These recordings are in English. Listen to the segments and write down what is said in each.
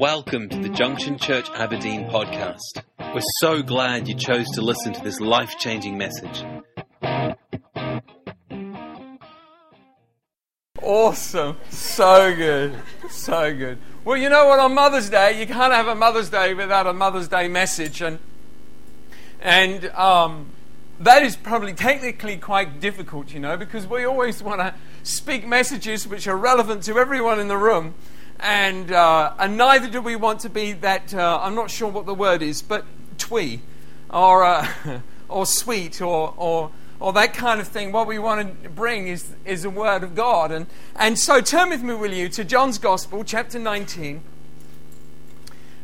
Welcome to the Junction Church Aberdeen podcast. We're so glad you chose to listen to this life changing message. Awesome. So good. So good. Well, you know what? On Mother's Day, you can't have a Mother's Day without a Mother's Day message. And, and um, that is probably technically quite difficult, you know, because we always want to speak messages which are relevant to everyone in the room and uh, and neither do we want to be that uh, I'm not sure what the word is, but twee or uh, or sweet or or or that kind of thing. What we want to bring is is a word of God, and and so turn with me, will you, to John's Gospel, chapter 19,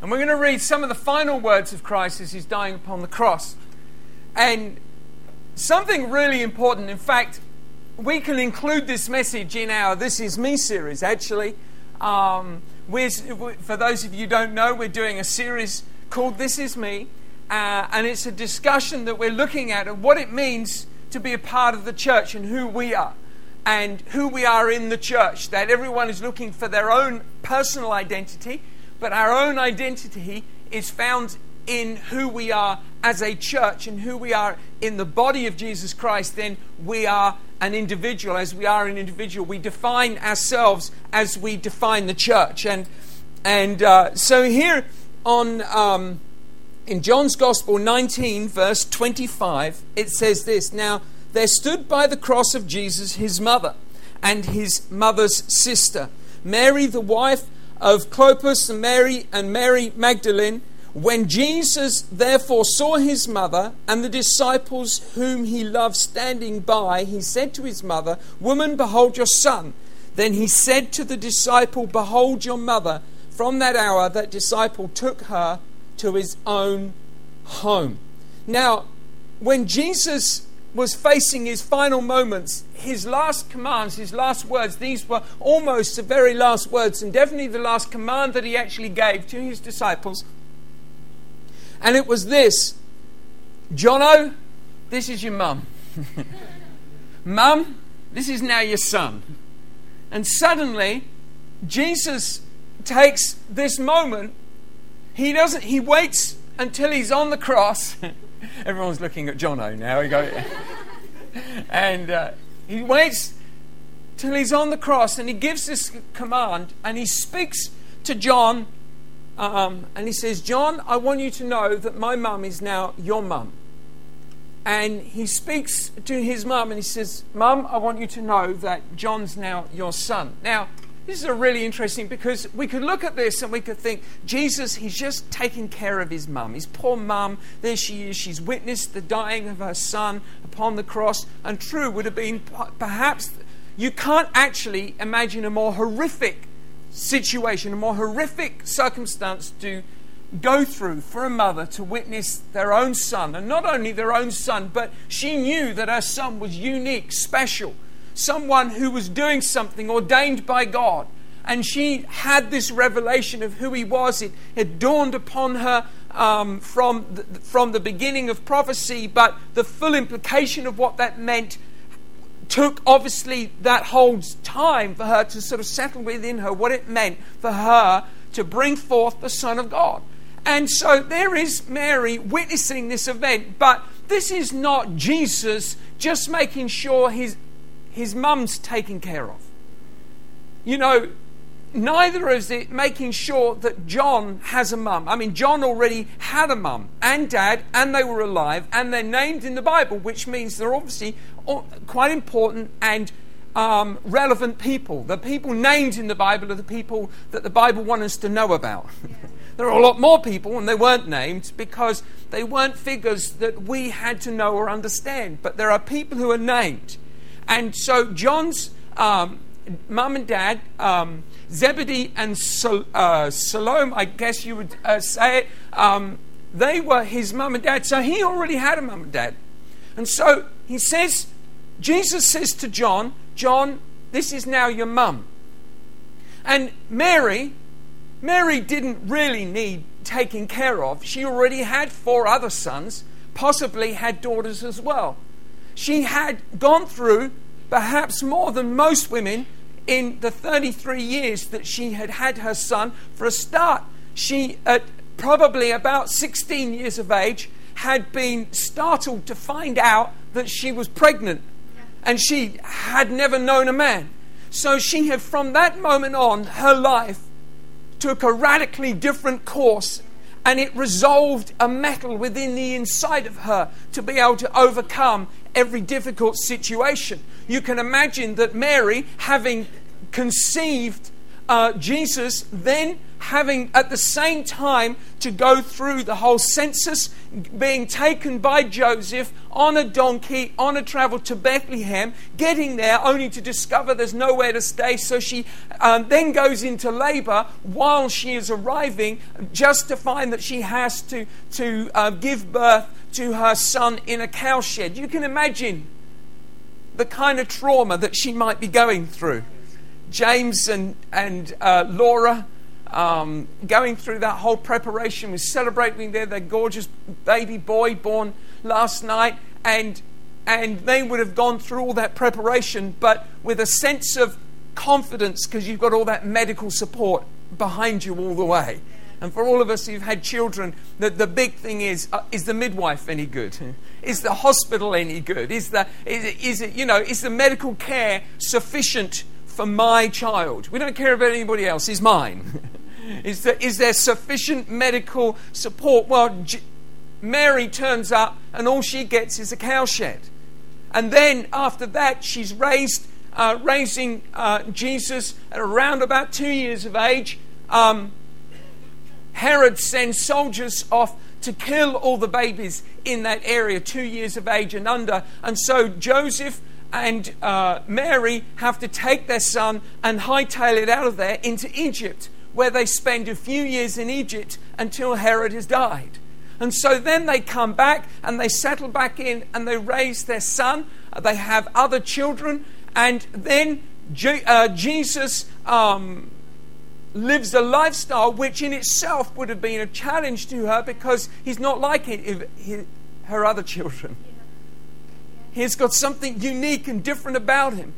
and we're going to read some of the final words of Christ as he's dying upon the cross, and something really important. In fact, we can include this message in our "This Is Me" series, actually. Um, for those of you who don't know, we're doing a series called This Is Me, uh, and it's a discussion that we're looking at of what it means to be a part of the church and who we are, and who we are in the church. That everyone is looking for their own personal identity, but our own identity is found in who we are as a church and who we are in the body of Jesus Christ, then we are an individual. As we are an individual, we define ourselves as we define the church. And, and uh, so here on. Um, in John's Gospel 19, verse 25, it says this Now there stood by the cross of Jesus his mother and his mother's sister, Mary, the wife of Clopas, and Mary and Mary Magdalene. When Jesus therefore saw his mother and the disciples whom he loved standing by, he said to his mother, Woman, behold your son. Then he said to the disciple, Behold your mother. From that hour, that disciple took her to his own home. Now, when Jesus was facing his final moments, his last commands, his last words, these were almost the very last words, and definitely the last command that he actually gave to his disciples and it was this Jono, this is your mum. mum, this is now your son. And suddenly, Jesus takes this moment. He doesn't, he waits until he's on the cross. Everyone's looking at Jono now. He go, and uh, he waits till he's on the cross and he gives this command and he speaks to John um, and he says, John, I want you to know that my mum is now your mum. And he speaks to his mum and he says, Mum, I want you to know that John's now your son. Now, this is a really interesting because we could look at this and we could think, Jesus, he's just taking care of his mum. His poor mum, there she is. She's witnessed the dying of her son upon the cross. And true would have been perhaps you can't actually imagine a more horrific situation, a more horrific circumstance to go through for a mother to witness their own son. And not only their own son, but she knew that her son was unique, special, someone who was doing something ordained by God. And she had this revelation of who he was. It, it dawned upon her um, from, the, from the beginning of prophecy, but the full implication of what that meant took obviously that whole time for her to sort of settle within her what it meant for her to bring forth the Son of God. And so there is Mary witnessing this event, but this is not Jesus just making sure his, his mum's taken care of. You know, neither is it making sure that John has a mum. I mean, John already had a mum and dad, and they were alive, and they're named in the Bible, which means they're obviously quite important and um, relevant people. The people named in the Bible are the people that the Bible wants us to know about. there are a lot more people, and they weren't named because they weren't figures that we had to know or understand. But there are people who are named. And so John's um, mum and dad, um, Zebedee and Sol- uh, Salome, I guess you would uh, say it, um, they were his mum and dad. So he already had a mum and dad. And so he says, Jesus says to John, John, this is now your mum. And Mary, Mary didn't really need taking care of. She already had four other sons, possibly had daughters as well. She had gone through perhaps more than most women in the 33 years that she had had her son. For a start, she, at probably about 16 years of age, had been startled to find out that she was pregnant and she had never known a man. So she had, from that moment on, her life took a radically different course and it resolved a mettle within the inside of her to be able to overcome every difficult situation. You can imagine that Mary, having conceived uh, Jesus, then having at the same time to go through the whole census, being taken by Joseph on a donkey on a travel to Bethlehem, getting there only to discover there's nowhere to stay. So she um, then goes into labor while she is arriving, just to find that she has to, to uh, give birth to her son in a cowshed. You can imagine the kind of trauma that she might be going through. James and, and uh, Laura um, going through that whole preparation, was celebrating their, their gorgeous baby boy born last night, and, and they would have gone through all that preparation, but with a sense of confidence because you've got all that medical support behind you all the way. And for all of us who've had children, the, the big thing is uh, is the midwife any good? Is the hospital any good? Is, the, is, it, is it, you know, is the medical care sufficient for my child? We don't care about anybody else, he's mine. Is there, is there sufficient medical support? Well, J- Mary turns up and all she gets is a cowshed. And then after that, she's raised, uh, raising uh, Jesus at around about two years of age. Um, Herod sends soldiers off to kill all the babies in that area, two years of age and under. And so Joseph and uh, Mary have to take their son and hightail it out of there into Egypt where they spend a few years in Egypt until Herod has died. And so then they come back and they settle back in and they raise their son. They have other children. And then Je- uh, Jesus um, lives a lifestyle which in itself would have been a challenge to her because he's not like her other children. He's got something unique and different about him.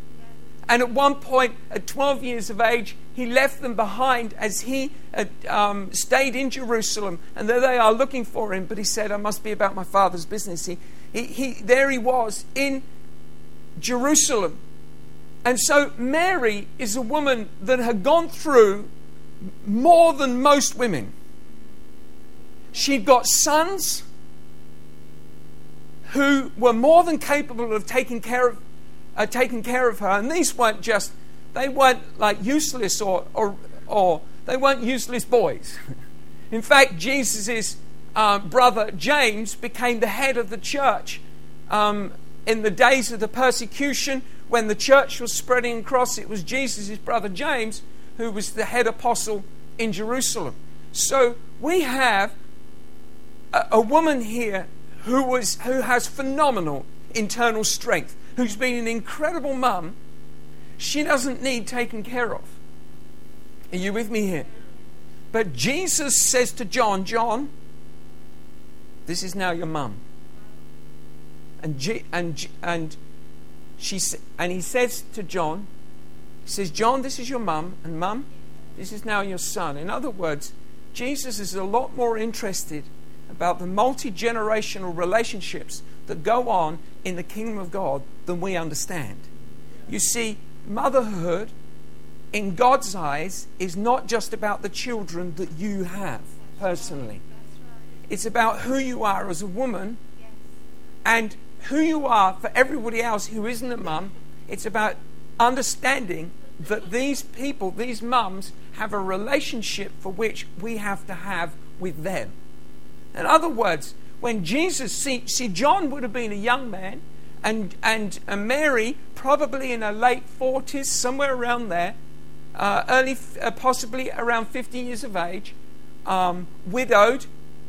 And at one point, at 12 years of age, he left them behind as he had, um, stayed in Jerusalem. And there they are looking for him. But he said, I must be about my father's business. He, he, he, there he was in Jerusalem. And so Mary is a woman that had gone through more than most women. She'd got sons who were more than capable of taking care of uh, taking care of her. And these weren't just, they weren't like useless or, or, or they weren't useless boys. In fact, Jesus' um, brother James became the head of the church um, in the days of the persecution when the church was spreading across. It was Jesus' brother James who was the head apostle in Jerusalem. So we have a, a woman here who, was, who has phenomenal internal strength who's been an incredible mum, she doesn't need taken care of. Are you with me here? But Jesus says to John, John, this is now your mum. And, G, and, and, she, and he says to John, says, John, this is your mum, and mum, this is now your son. In other words, Jesus is a lot more interested about the multi generational relationships that go on in the kingdom of God than we understand. You see, motherhood in God's eyes is not just about the children that you have personally, it's about who you are as a woman and who you are for everybody else who isn't a mum. It's about understanding that these people, these mums, have a relationship for which we have to have with them. In other words, when Jesus, see, see John would have been a young man, and, and, and Mary probably in her late 40s, somewhere around there, uh, early, uh, possibly around 50 years of age, um, widowed.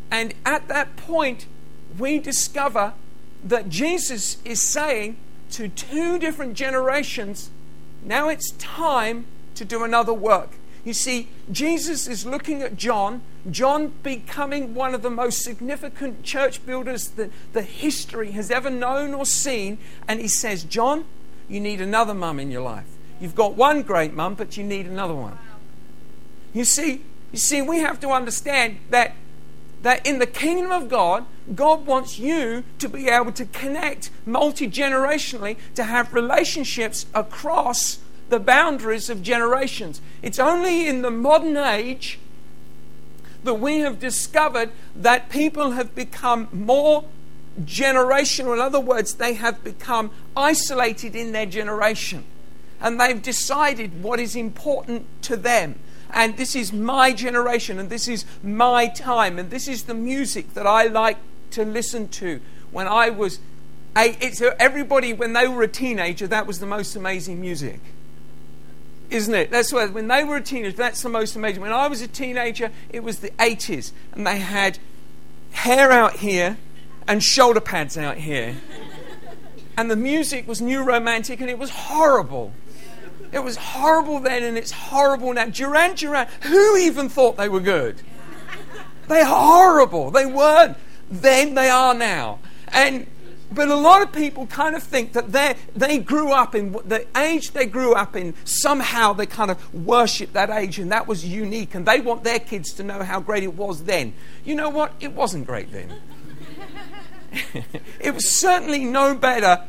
And at that point, we discover that Jesus is saying to two different generations, now it's time to do another work. You see, Jesus is looking at John, John becoming one of the most significant church builders that the history has ever known or seen, and he says, John, you need another mum in your life. You've got one great mum, but you need another one. You see, You see, we have to understand that, that in the kingdom of God, God wants you to be able to connect multi generationally, to have relationships across the boundaries of generations. It's only in the modern age that we have discovered that people have become more generational. In other words, they have become isolated in their generation and they've decided what is important to them. And this is my generation, and this is my time, and this is the music that I like to listen to. When I was, it's everybody when they were a teenager, that was the most amazing music, isn't it? That's what when they were a teenager, that's the most amazing. When I was a teenager, it was the 80s, and they had hair out here and shoulder pads out here, and the music was new romantic, and it was horrible. It was horrible then and it's horrible now. Duran Duran, who even thought they were good? They're horrible. They weren't then, they are now. And but a lot of people kind of think that they they grew up in the age they grew up in. Somehow they kind of worship that age, and that was unique. And they want their kids to know how great it was then. You know what? It wasn't great then. it was certainly no better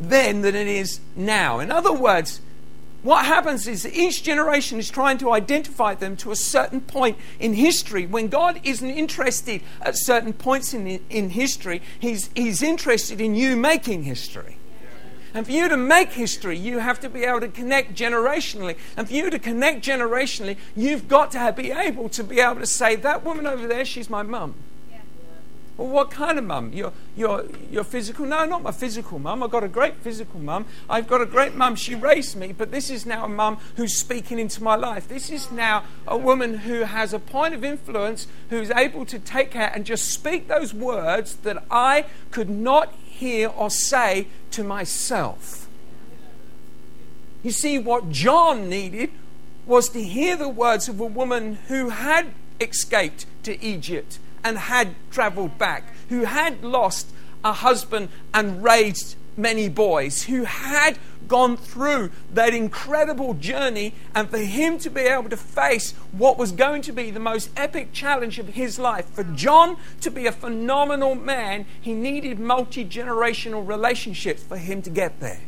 then than it is now. In other words, what happens is each generation is trying to identify them to a certain point in history. When God isn't interested at certain points in, in history, he's, he's interested in you making history. And for you to make history, you have to be able to connect generationally. And for you to connect generationally, you've got to be able to be able to say, That woman over there, she's my mum. Well, what kind of mum? Your, your, your physical? No, not my physical mum. I've got a great physical mum. I've got a great mum. She raised me, but this is now a mum who's speaking into my life. This is now a woman who has a point of influence, who's able to take care and just speak those words that I could not hear or say to myself. You see, what John needed was to hear the words of a woman who had escaped to Egypt and had traveled back, who had lost a husband and raised many boys, who had gone through that incredible journey, and for him to be able to face what was going to be the most epic challenge of his life. For John to be a phenomenal man, he needed multi generational relationships for him to get there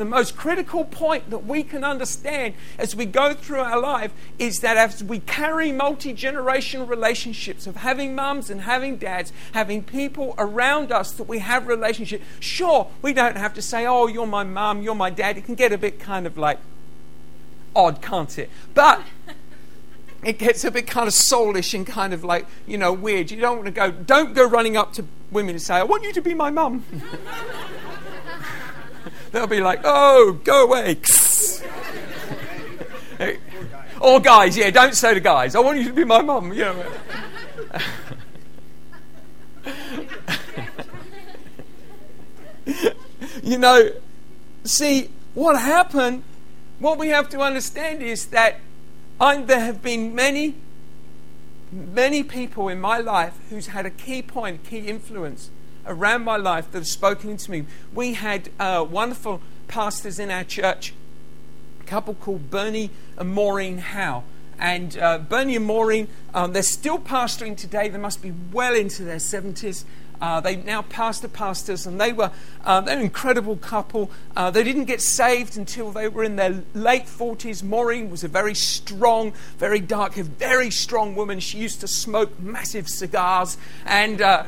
the most critical point that we can understand as we go through our life is that as we carry multi generational relationships of having mums and having dads, having people around us that we have relationships, sure, we don't have to say, oh, you're my mum, you're my dad. It can get a bit kind of like odd, can't it? But it gets a bit kind of soulish and kind of like, you know, weird. You don't want to go, don't go running up to women and say, I want you to be my mum. They'll be like, oh, go away. or guys, yeah, don't say to guys, I want you to be my mum. You know. you know, see, what happened, what we have to understand is that I, there have been many, many people in my life who's had a key point, key influence around my life that have spoken to me. We had uh, wonderful pastors in our church, a couple called Bernie and Maureen Howe. And uh, Bernie and Maureen, um, they're still pastoring today. They must be well into their 70s. Uh, they now pastor pastors, and they were uh, they're an incredible couple. Uh, they didn't get saved until they were in their late 40s. Maureen was a very strong, very dark, very strong woman. She used to smoke massive cigars, and uh,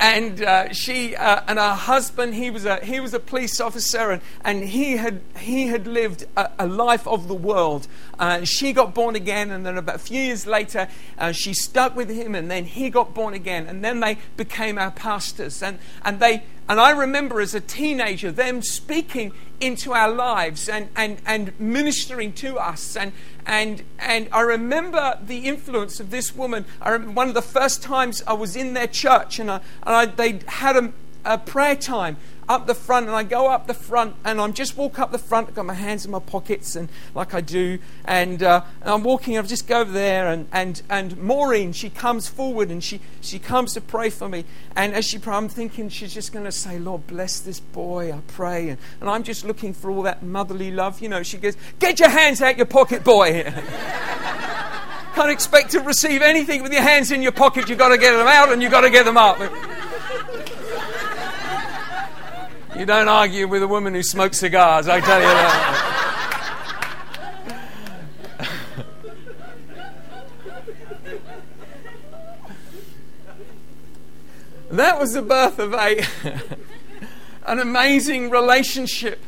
and uh, she uh, and her husband he was a he was a police officer and, and he had he had lived a, a life of the world. Uh, she got born again and then about a few years later uh, she stuck with him and then he got born again and then they became our pastors. And and they and I remember as a teenager them speaking into our lives and, and, and ministering to us. And, and, and I remember the influence of this woman. I one of the first times I was in their church and, I, and I, they had a, a prayer time up the front, and I go up the front, and I'm just walk up the front. I've got my hands in my pockets, and like I do, and, uh, and I'm walking. I just go over there, and and and Maureen, she comes forward, and she she comes to pray for me. And as she prays, I'm thinking she's just going to say, "Lord, bless this boy." I pray, and, and I'm just looking for all that motherly love. You know, she goes, "Get your hands out your pocket, boy." can't expect to receive anything with your hands in your pocket. You've got to get them out and you've got to get them up. You don't argue with a woman who smokes cigars, I tell you that. that was the birth of a an amazing relationship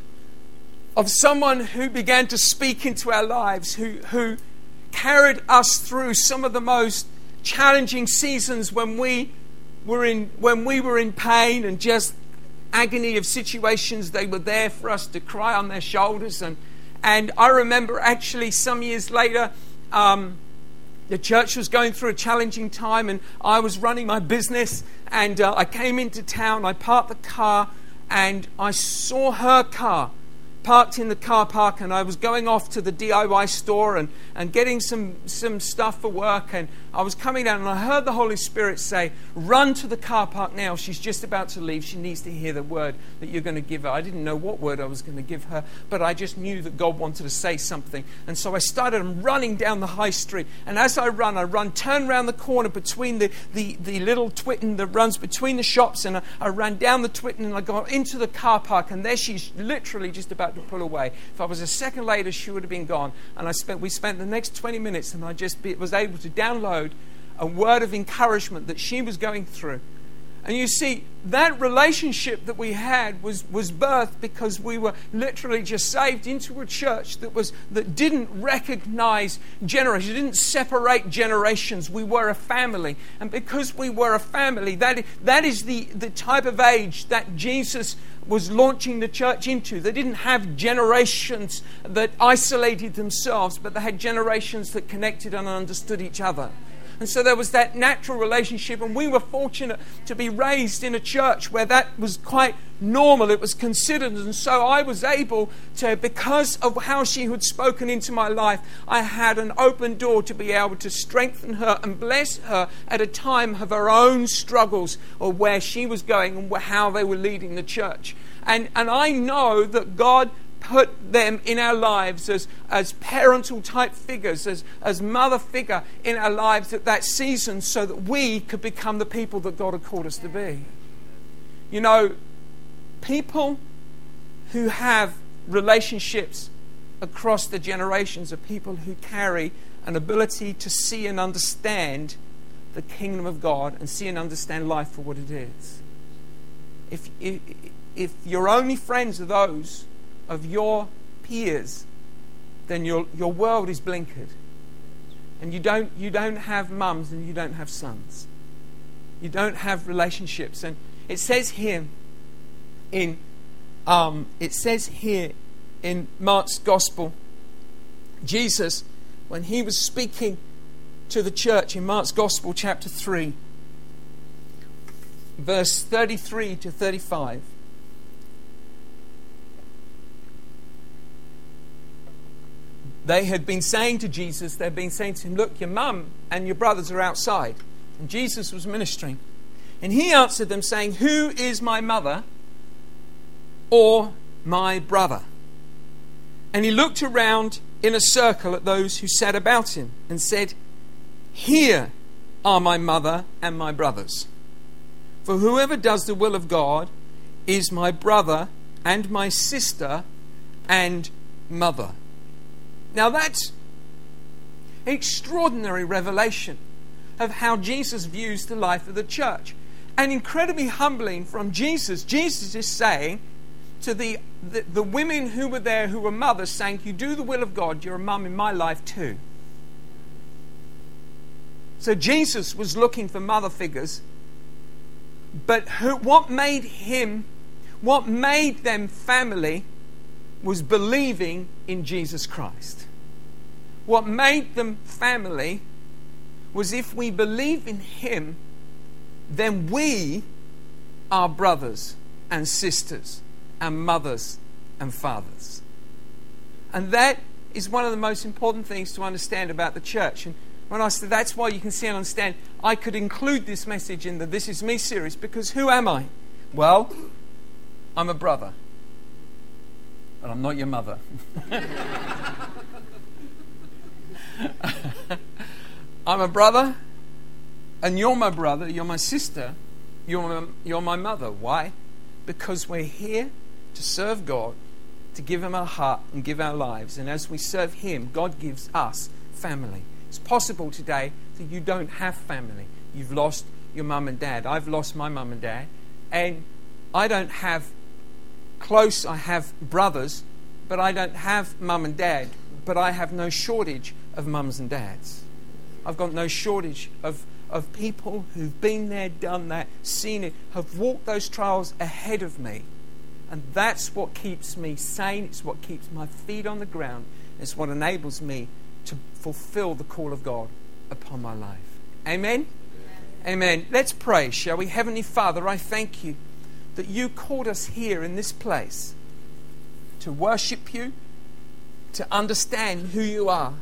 of someone who began to speak into our lives, who, who carried us through some of the most challenging seasons when we were in, when we were in pain and just agony of situations. They were there for us to cry on their shoulders. And, and I remember actually some years later, um, the church was going through a challenging time, and I was running my business. And uh, I came into town, I parked the car, and I saw her car parked in the car park and I was going off to the DIY store and, and getting some, some stuff for work. And I was coming down and I heard the Holy Spirit say, Run to the car park now. She's just about to leave. She needs to hear the word that you're going to give her. I didn't know what word I was going to give her, but I just knew that God wanted to say something. And so I started running down the high street. And as I run, I run, turn around the corner between the, the, the little twitten that runs between the shops. And I, I ran down the twitten and I got into the car park. And there she's literally just about to pull away. If I was a second later, she would have been gone. And I spent, we spent the next 20 minutes and I just be, was able to download a word of encouragement that she was going through. And you see, that relationship that we had was, was birthed because we were literally just saved into a church that, was, that didn't recognize generations, didn't separate generations. We were a family. And because we were a family, that, that is the, the type of age that Jesus was launching the church into. They didn't have generations that isolated themselves, but they had generations that connected and understood each other. And so there was that natural relationship, and we were fortunate to be raised in a church where that was quite normal, it was considered. And so I was able to, because of how she had spoken into my life, I had an open door to be able to strengthen her and bless her at a time of her own struggles or where she was going and how they were leading the church. And, and I know that God put them in our lives as, as parental type figures, as, as mother figure in our lives at that season so that we could become the people that God had called us to be. You know, people who have relationships across the generations are people who carry an ability to see and understand the kingdom of God and see and understand life for what it is. If, if, if your only friends are those of your peers, then your, your world is blinkered. And you don't, you don't have mums and you don't have sons. You don't have relationships. And it says here in um, it says here in Mark's gospel, Jesus, when he was speaking to the church in Mark's gospel, chapter 3, verse 33 to 35. They had been saying to Jesus, they'd been saying to him, Look, your mum and your brothers are outside. And Jesus was ministering. And he answered them, saying, Who is my mother or my brother? And he looked around in a circle at those who sat about him and said, Here are my mother and my brothers. For whoever does the will of God is my brother and my sister and mother. Now that's extraordinary revelation of how Jesus views the life of the church. And incredibly humbling from Jesus. Jesus is saying to the, the, the, women who were there who were mothers, saying, You do the will of God, you're a mum in my life too. So Jesus was looking for mother figures. But who, what made him, what made them family was believing in Jesus Christ. What made them family was if we believe in Him, then we are brothers and sisters and mothers and fathers. And that is one of the most important things to understand about the church. And when I said that's why you can see and understand, I could include this message in the This Is Me series because who am I? Well, I'm a brother. But I'm not your mother. I'm a brother, and you're my brother, you're my sister, you're my, you're my mother. Why? Because we're here to serve God, to give Him our heart and give our lives. And as we serve Him, God gives us family. It's possible today that you don't have family. You've lost your mum and dad. I've lost my mum and dad. And I don't have close, I have brothers, but I don't have mum and dad. But I have no shortage of mums and dads. I've got no shortage of, of people who've been there, done that, seen it, have walked those trials ahead of me. And that's what keeps me sane. It's what keeps my feet on the ground. It's what enables me to fulfill the call of God upon my life. Amen? Amen. Let's pray, shall we? Heavenly Father, I thank you that you called us here in this place to worship you, to understand who you are,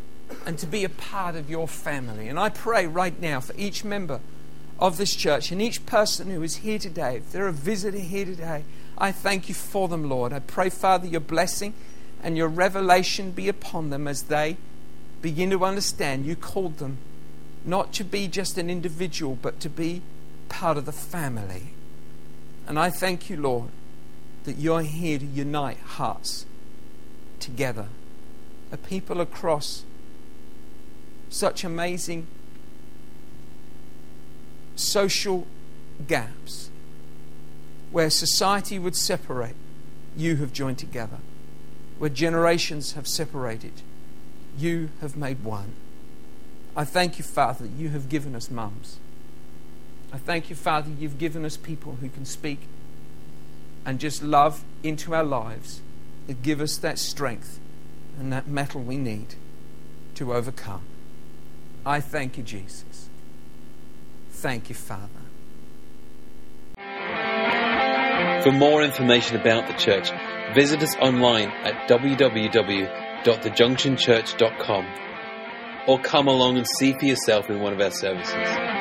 and to be a part of your family. And I pray right now for each member of this church and each person who is here today, if they're a visitor here today, I thank you for them, Lord. I pray, Father, your blessing and your revelation be upon them as they begin to understand you called them not to be just an individual, but to be part of the family. And I thank you, Lord, that you're here to unite hearts together. A people across such amazing social gaps where society would separate, you have joined together. Where generations have separated, you have made one. I thank you, Father, that you have given us mums. I thank you, Father, you've given us people who can speak and just love into our lives that give us that strength and that mettle we need to overcome. I thank you, Jesus. Thank you, Father. For more information about the church, visit us online at www.thejunctionchurch.com or come along and see for yourself in one of our services.